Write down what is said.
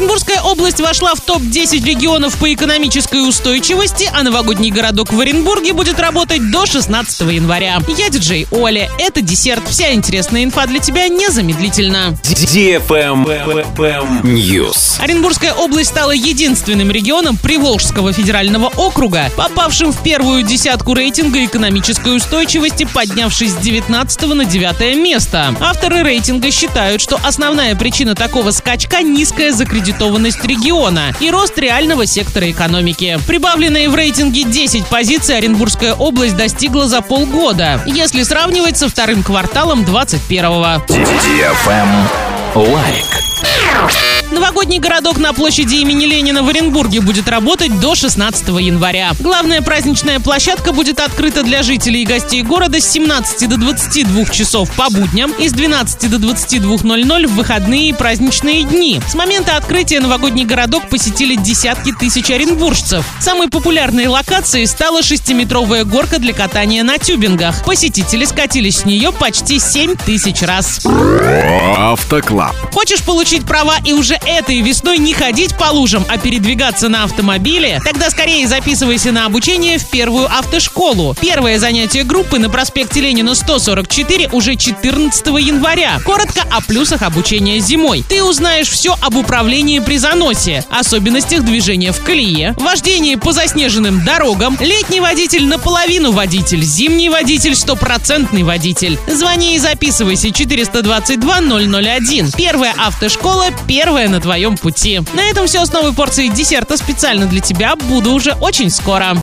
Оренбургская область вошла в топ-10 регионов по экономической устойчивости, а новогодний городок в Оренбурге будет работать до 16 января. Я диджей Оля. Это десерт. Вся интересная инфа для тебя незамедлительно. News. Оренбургская область стала единственным регионом Приволжского федерального округа, попавшим в первую десятку рейтинга экономической устойчивости, поднявшись с 19 на 9 место. Авторы рейтинга считают, что основная причина такого скачка – низкая закредитованность региона и рост реального сектора экономики. Прибавленные в рейтинге 10 позиций Оренбургская область достигла за полгода, если сравнивать со вторым кварталом 21-го. Лайк. Новогодний городок на площади имени Ленина в Оренбурге будет работать до 16 января. Главная праздничная площадка будет открыта для жителей и гостей города с 17 до 22 часов по будням и с 12 до 22.00 в выходные и праздничные дни. С момента открытия новогодний городок посетили десятки тысяч оренбуржцев. Самой популярной локацией стала шестиметровая горка для катания на тюбингах. Посетители скатились с нее почти 7 тысяч раз. Автоклаб. Хочешь получить права и уже этой весной не ходить по лужам, а передвигаться на автомобиле? Тогда скорее записывайся на обучение в первую автошколу. Первое занятие группы на проспекте Ленина 144 уже 14 января. Коротко о плюсах обучения зимой. Ты узнаешь все об управлении при заносе, особенностях движения в колее, вождении по заснеженным дорогам, летний водитель наполовину водитель, зимний водитель стопроцентный водитель. Звони и записывайся 422 001. Первая автошкола, первая на твоем пути. На этом все с новой порцией десерта специально для тебя. Буду уже очень скоро.